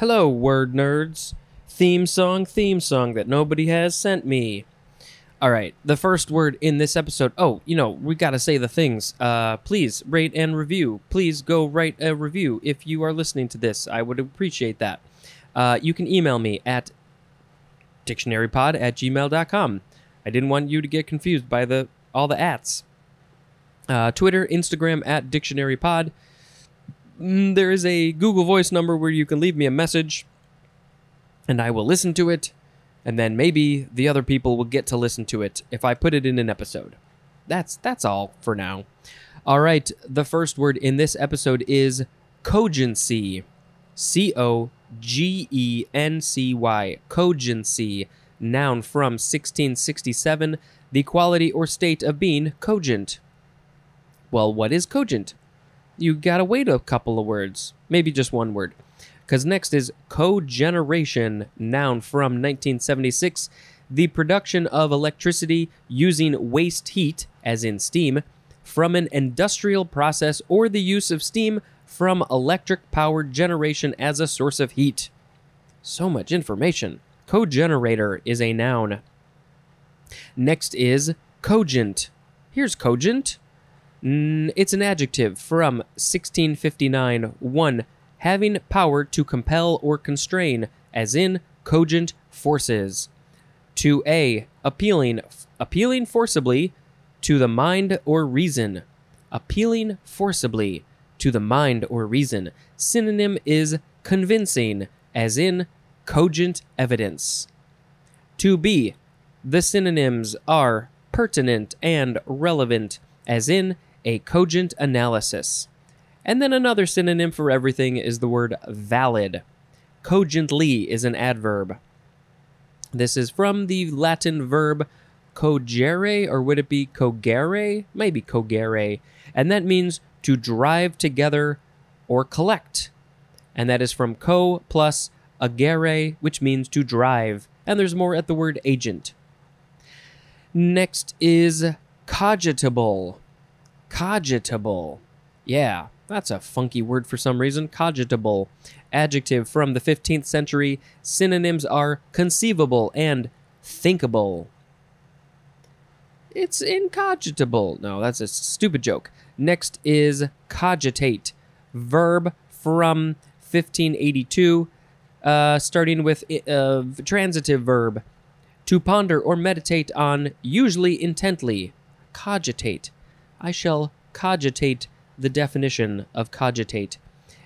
Hello, word nerds. Theme song, theme song that nobody has sent me. All right, the first word in this episode. Oh, you know, we got to say the things. Uh, please rate and review. Please go write a review if you are listening to this. I would appreciate that. Uh, you can email me at dictionarypod at gmail.com. I didn't want you to get confused by the all the ats. Uh, Twitter, Instagram at dictionarypod. Mm, there is a Google Voice number where you can leave me a message, and I will listen to it, and then maybe the other people will get to listen to it if I put it in an episode. That's that's all for now. All right, the first word in this episode is cogency. C O G E N C Y. Cogency. Noun from 1667. The quality or state of being cogent. Well, what is cogent? You gotta wait a couple of words, maybe just one word. Because next is cogeneration, noun from 1976. The production of electricity using waste heat, as in steam, from an industrial process or the use of steam from electric powered generation as a source of heat. So much information. Cogenerator is a noun. Next is cogent. Here's cogent. It's an adjective from 1659. 1. Having power to compel or constrain, as in cogent forces. 2a. Appealing, appealing forcibly to the mind or reason. Appealing forcibly to the mind or reason. Synonym is convincing, as in cogent evidence. 2b. The synonyms are pertinent and relevant, as in a cogent analysis. And then another synonym for everything is the word valid. Cogently is an adverb. This is from the Latin verb cogere, or would it be cogere? Maybe cogere. And that means to drive together or collect. And that is from co plus agere, which means to drive. And there's more at the word agent. Next is cogitable. Cogitable. Yeah, that's a funky word for some reason. Cogitable. Adjective from the 15th century. Synonyms are conceivable and thinkable. It's incogitable. No, that's a stupid joke. Next is cogitate. Verb from 1582, uh, starting with uh, transitive verb. To ponder or meditate on, usually intently. Cogitate. I shall cogitate the definition of cogitate.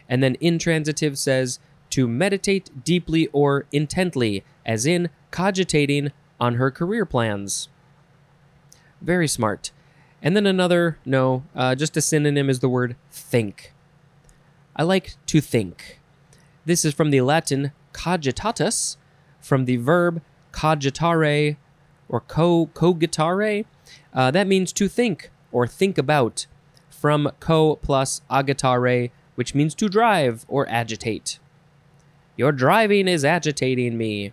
And then intransitive says to meditate deeply or intently, as in cogitating on her career plans. Very smart. And then another, no, uh, just a synonym is the word think. I like to think. This is from the Latin cogitatus, from the verb cogitare or co cogitare. Uh, that means to think or think about, from co plus agitare, which means to drive or agitate. Your driving is agitating me.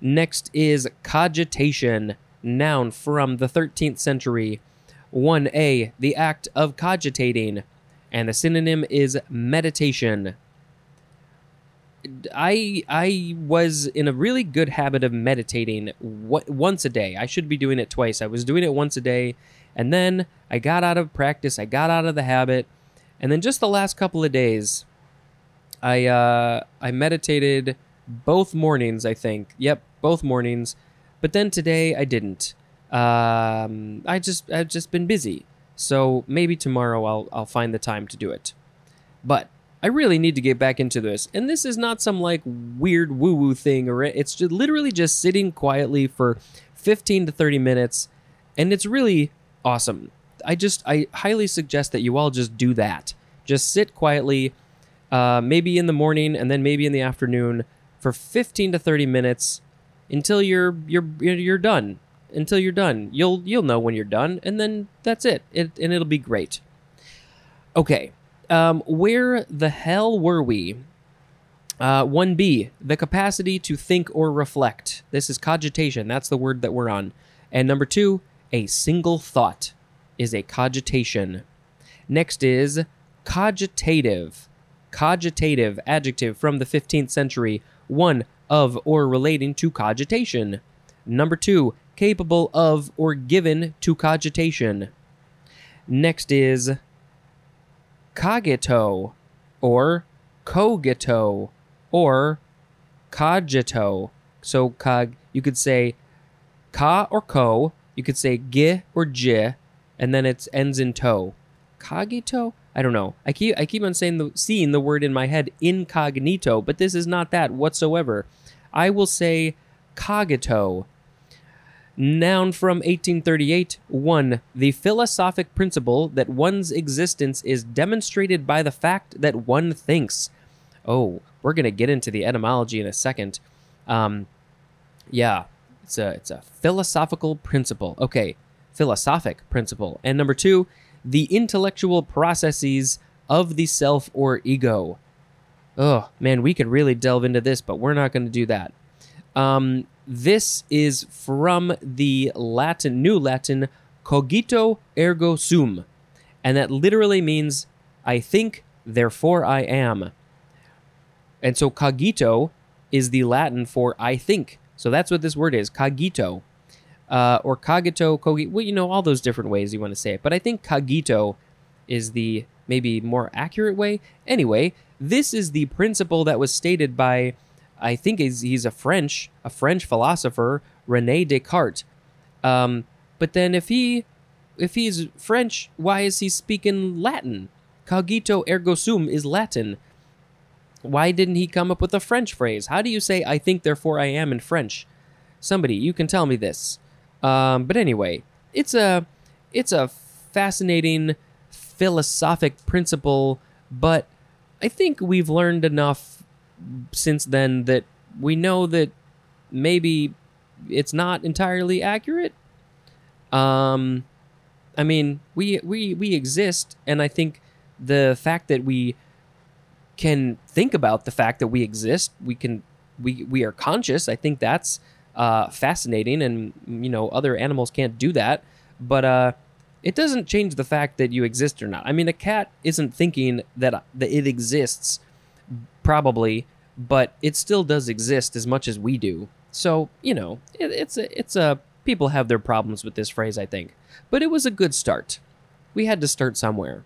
Next is cogitation, noun from the 13th century. 1a, the act of cogitating, and the synonym is meditation. I I was in a really good habit of meditating once a day. I should be doing it twice. I was doing it once a day, and then I got out of practice. I got out of the habit, and then just the last couple of days, I uh, I meditated both mornings. I think. Yep, both mornings. But then today I didn't. Um, I just I've just been busy. So maybe tomorrow I'll I'll find the time to do it. But I really need to get back into this. And this is not some like weird woo woo thing, or it's just literally just sitting quietly for 15 to 30 minutes. And it's really awesome. I just, I highly suggest that you all just do that. Just sit quietly, uh, maybe in the morning and then maybe in the afternoon for 15 to 30 minutes until you're, you're, you're done. Until you're done. You'll, you'll know when you're done. And then that's it. it and it'll be great. Okay um, where the hell were we? Uh, 1b, the capacity to think or reflect. This is cogitation. That's the word that we're on. And number two, a single thought is a cogitation. Next is cogitative. cogitative adjective from the 15th century, one of or relating to cogitation. Number two, capable of or given to cogitation. Next is cogito or cogito or cogito. So cog you could say ka or co, you could say gi or j, and then it ends in to. Cogito? I don't know. I keep I keep on saying the seeing the word in my head incognito, but this is not that whatsoever. I will say cogito. Noun from 1838. 1. The philosophic principle that one's existence is demonstrated by the fact that one thinks. Oh, we're going to get into the etymology in a second. Um, yeah, it's a, it's a philosophical principle. Okay, philosophic principle. And number two, the intellectual processes of the self or ego. Oh, man, we could really delve into this, but we're not going to do that. Um, this is from the Latin, New Latin, cogito ergo sum, and that literally means I think, therefore I am. And so cogito is the Latin for I think. So that's what this word is, cogito. Uh, or cogito, cogito, well, you know, all those different ways you want to say it. But I think cogito is the maybe more accurate way. Anyway, this is the principle that was stated by I think he's, he's a French, a French philosopher, Rene Descartes. Um, but then if he, if he's French, why is he speaking Latin? Cogito ergo sum is Latin. Why didn't he come up with a French phrase? How do you say "I think, therefore I am" in French? Somebody, you can tell me this. Um, but anyway, it's a, it's a fascinating philosophic principle, but I think we've learned enough since then that we know that maybe it's not entirely accurate. Um, I mean, we we we exist, and I think the fact that we can think about the fact that we exist, we can we we are conscious. I think that's uh, fascinating, and you know, other animals can't do that. But uh, it doesn't change the fact that you exist or not. I mean, a cat isn't thinking that that it exists, probably, but it still does exist as much as we do. So you know, it, it's a it's a people have their problems with this phrase, I think, but it was a good start. We had to start somewhere.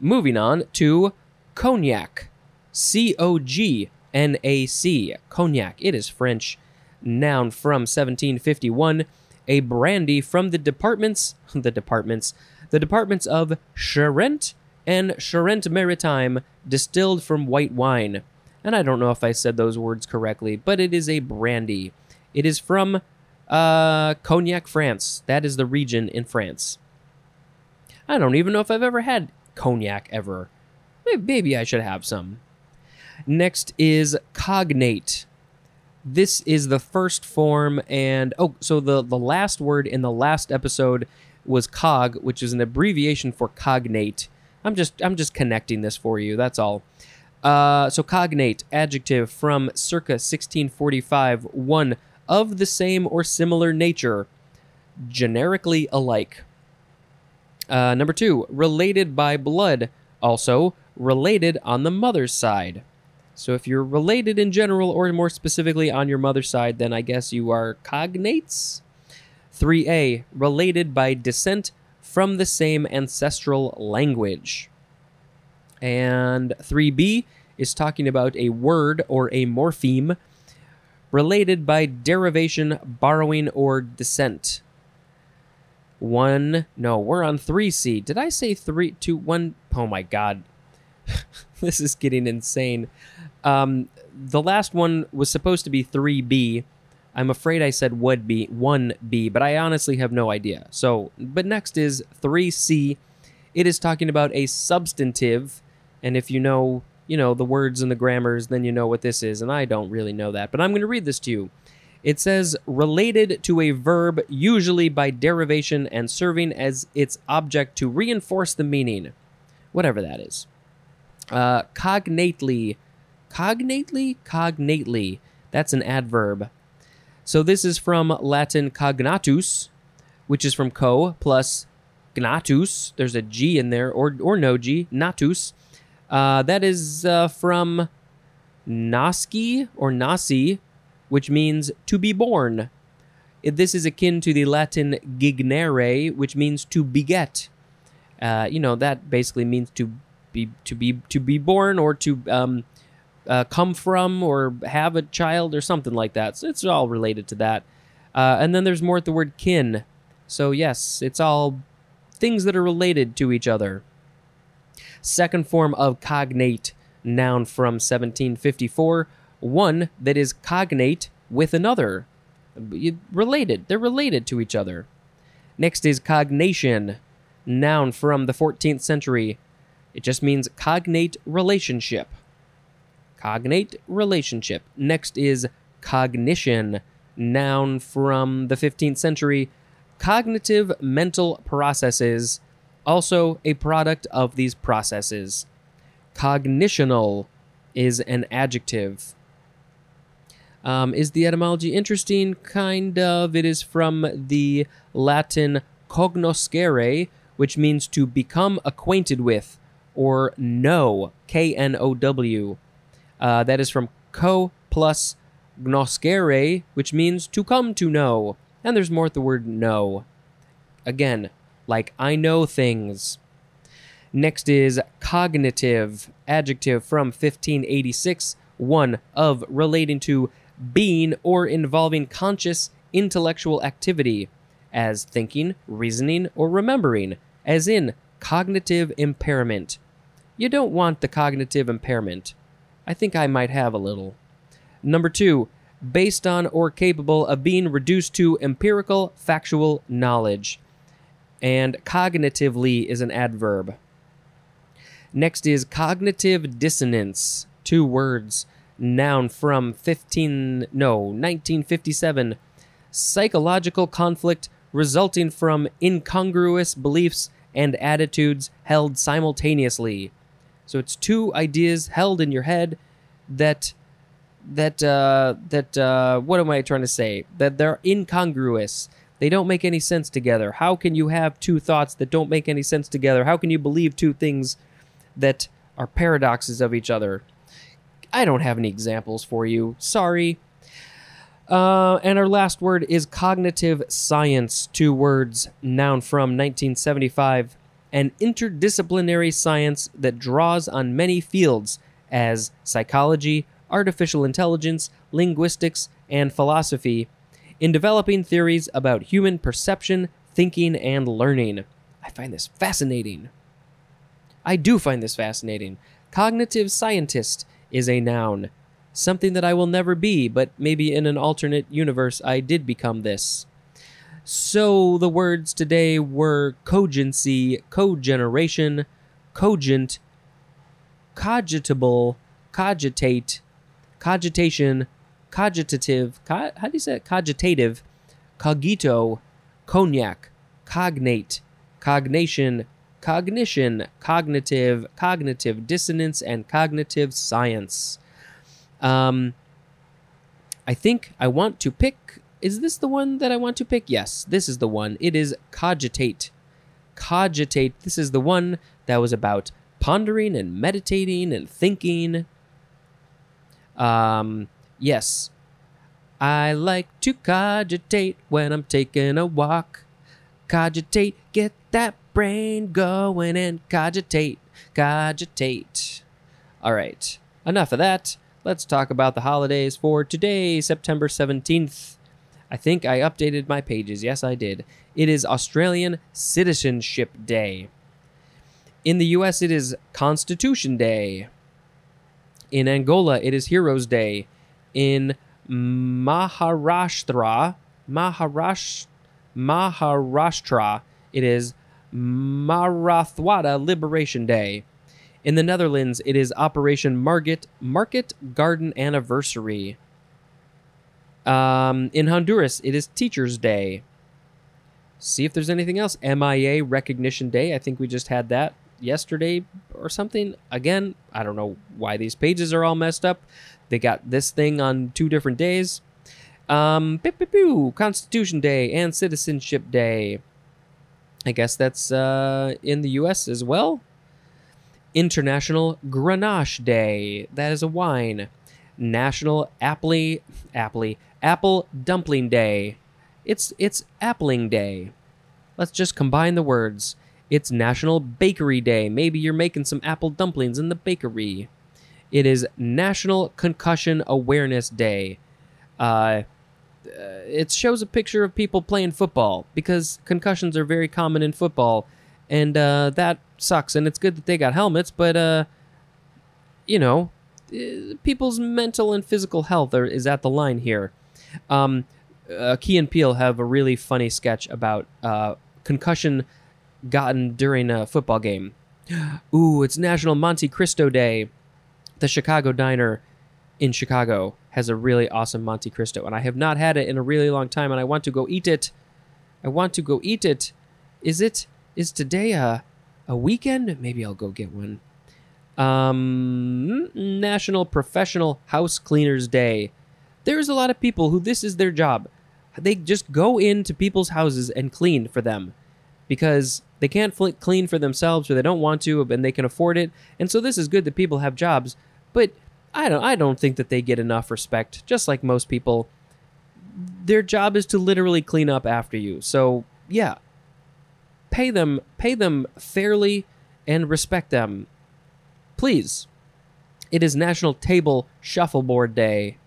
Moving on to cognac, C O G N A C, cognac. It is French. Noun from 1751, a brandy from the departments, the departments, the departments of Charente and Charente Maritime, distilled from white wine and I don't know if I said those words correctly, but it is a brandy. It is from uh, Cognac, France. That is the region in France. I don't even know if I've ever had cognac ever. Maybe I should have some. Next is cognate. This is the first form, and oh, so the the last word in the last episode was cog, which is an abbreviation for cognate. I'm just I'm just connecting this for you. That's all. Uh, so cognate, adjective from circa 1645, one of the same or similar nature, generically alike. Uh, number two, related by blood, also related on the mother's side. So if you're related in general or more specifically on your mother's side, then I guess you are cognates. 3a, related by descent from the same ancestral language. And 3b is talking about a word or a morpheme related by derivation, borrowing, or descent. One, no, we're on 3C. Did I say three, two, one? Oh my god. this is getting insane. Um, the last one was supposed to be 3B. I'm afraid I said would be 1B, but I honestly have no idea. So, but next is 3C. It is talking about a substantive and if you know, you know, the words and the grammars, then you know what this is. And I don't really know that, but I'm going to read this to you. It says related to a verb, usually by derivation and serving as its object to reinforce the meaning, whatever that is. Uh, cognately, cognately, cognately. That's an adverb. So this is from Latin cognatus, which is from co plus gnatus. There's a G in there, or, or no G, natus, Uh, that is uh, from Naski or Nasi, which means to be born. This is akin to the Latin gignere, which means to beget. Uh, you know that basically means to be to be to be born or to um, uh, come from or have a child or something like that. So it's all related to that. Uh, and then there's more at the word kin. So yes, it's all things that are related to each other. Second form of cognate, noun from 1754, one that is cognate with another. Related. They're related to each other. Next is cognation, noun from the 14th century. It just means cognate relationship. Cognate relationship. Next is cognition, noun from the 15th century. Cognitive mental processes, also a product of these processes. Cognitional is an adjective. Um, is the etymology interesting? Kind of. It is from the Latin cognoscere, which means to become acquainted with or know. K N O W. Uh, that is from co plus gnoscere, which means to come to know. And there's more at the word know. Again, like I know things. Next is cognitive, adjective from 1586, one of relating to being or involving conscious intellectual activity, as thinking, reasoning, or remembering, as in cognitive impairment. You don't want the cognitive impairment. I think I might have a little. Number two, based on or capable of being reduced to empirical, factual knowledge. And cognitively is an adverb. Next is cognitive dissonance. Two words. Noun from 15 no, 1957. Psychological conflict resulting from incongruous beliefs and attitudes held simultaneously. So it's two ideas held in your head that that uh that uh what am I trying to say? That they're incongruous. They don't make any sense together. How can you have two thoughts that don't make any sense together? How can you believe two things that are paradoxes of each other? I don't have any examples for you. Sorry. Uh, and our last word is cognitive science. Two words, noun from 1975. An interdisciplinary science that draws on many fields as psychology, artificial intelligence, linguistics, and philosophy in developing theories about human perception, thinking, and learning. I find this fascinating. I do find this fascinating. Cognitive scientist is a noun. Something that I will never be, but maybe in an alternate universe I did become this. So the words today were cogency, cogeneration, cogent, cogitable, cogitate, cogitation, cogitative, co- how do you say it? Cogitative, cogito, cognac, cognate, cognation, cognition, cognitive, cognitive dissonance, and cognitive science. Um, I think I want to pick. Is this the one that I want to pick? Yes, this is the one. It is cogitate. Cogitate. This is the one that was about pondering and meditating and thinking. Um, yes. I like to cogitate when I'm taking a walk. Cogitate, get that brain going and cogitate, cogitate. All right, enough of that. Let's talk about the holidays for today, September 17th. I think I updated my pages. Yes, I did. It is Australian Citizenship Day. In the US, it is Constitution Day. In Angola, it is Heroes Day. In Maharashtra, Maharash, Maharashtra, it is Marathwada Liberation Day. In the Netherlands, it is Operation Market Market Garden Anniversary. Um, in Honduras, it is Teachers Day. See if there's anything else. MIA Recognition Day. I think we just had that yesterday or something. Again, I don't know why these pages are all messed up. They got this thing on two different days. Um, beep, beep, beep, Constitution Day and Citizenship Day. I guess that's uh, in the U.S. as well. International Grenache Day. That is a wine. National Apple Apple Apple Dumpling Day. It's it's Appling Day. Let's just combine the words. It's National Bakery Day. Maybe you're making some apple dumplings in the bakery. It is National Concussion Awareness Day. Uh, it shows a picture of people playing football because concussions are very common in football, and uh, that sucks. And it's good that they got helmets, but uh, you know, uh, people's mental and physical health are, is at the line here. Um, uh, Key and Peele have a really funny sketch about uh, concussion gotten during a football game. Ooh, it's National Monte Cristo Day. The Chicago Diner in Chicago has a really awesome Monte Cristo, and I have not had it in a really long time, and I want to go eat it. I want to go eat it. Is it? Is today a a weekend? Maybe I'll go get one. Um, National Professional House Cleaners Day. There's a lot of people who this is their job. They just go into people's houses and clean for them because they can't fl- clean for themselves or they don't want to and they can afford it. And so this is good that people have jobs, but I don't I don't think that they get enough respect just like most people. Their job is to literally clean up after you. So, yeah. Pay them pay them fairly and respect them. Please. It is National Table Shuffleboard Day.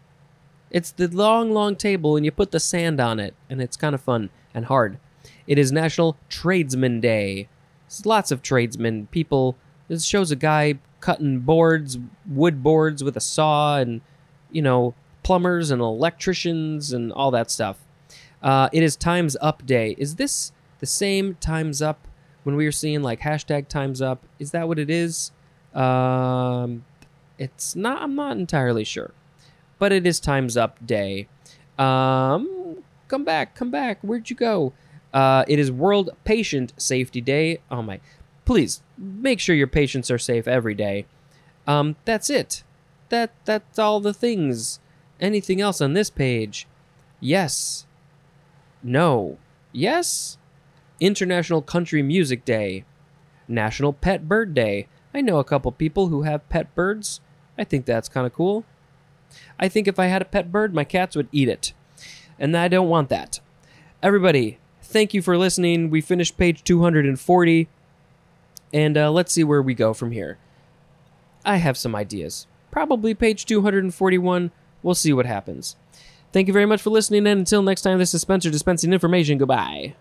It's the long, long table, and you put the sand on it, and it's kind of fun and hard. It is National Tradesman Day. There's lots of tradesmen. People. This shows a guy cutting boards, wood boards with a saw, and you know, plumbers and electricians and all that stuff. Uh, it is Times Up Day. Is this the same Times Up when we were seeing like hashtag Times Up? Is that what it is? Um, it's not. I'm not entirely sure, but it is Times Up Day. Um, come back, come back. Where'd you go? Uh, it is World Patient Safety Day. Oh my! Please make sure your patients are safe every day. Um, that's it. That that's all the things. Anything else on this page? Yes. No. Yes. International Country Music Day. National Pet Bird Day. I know a couple people who have pet birds. I think that's kind of cool. I think if I had a pet bird, my cats would eat it. And I don't want that. Everybody, thank you for listening. We finished page 240. And uh, let's see where we go from here. I have some ideas. Probably page 241. We'll see what happens. Thank you very much for listening, and until next time, this is Spencer dispensing information. Goodbye.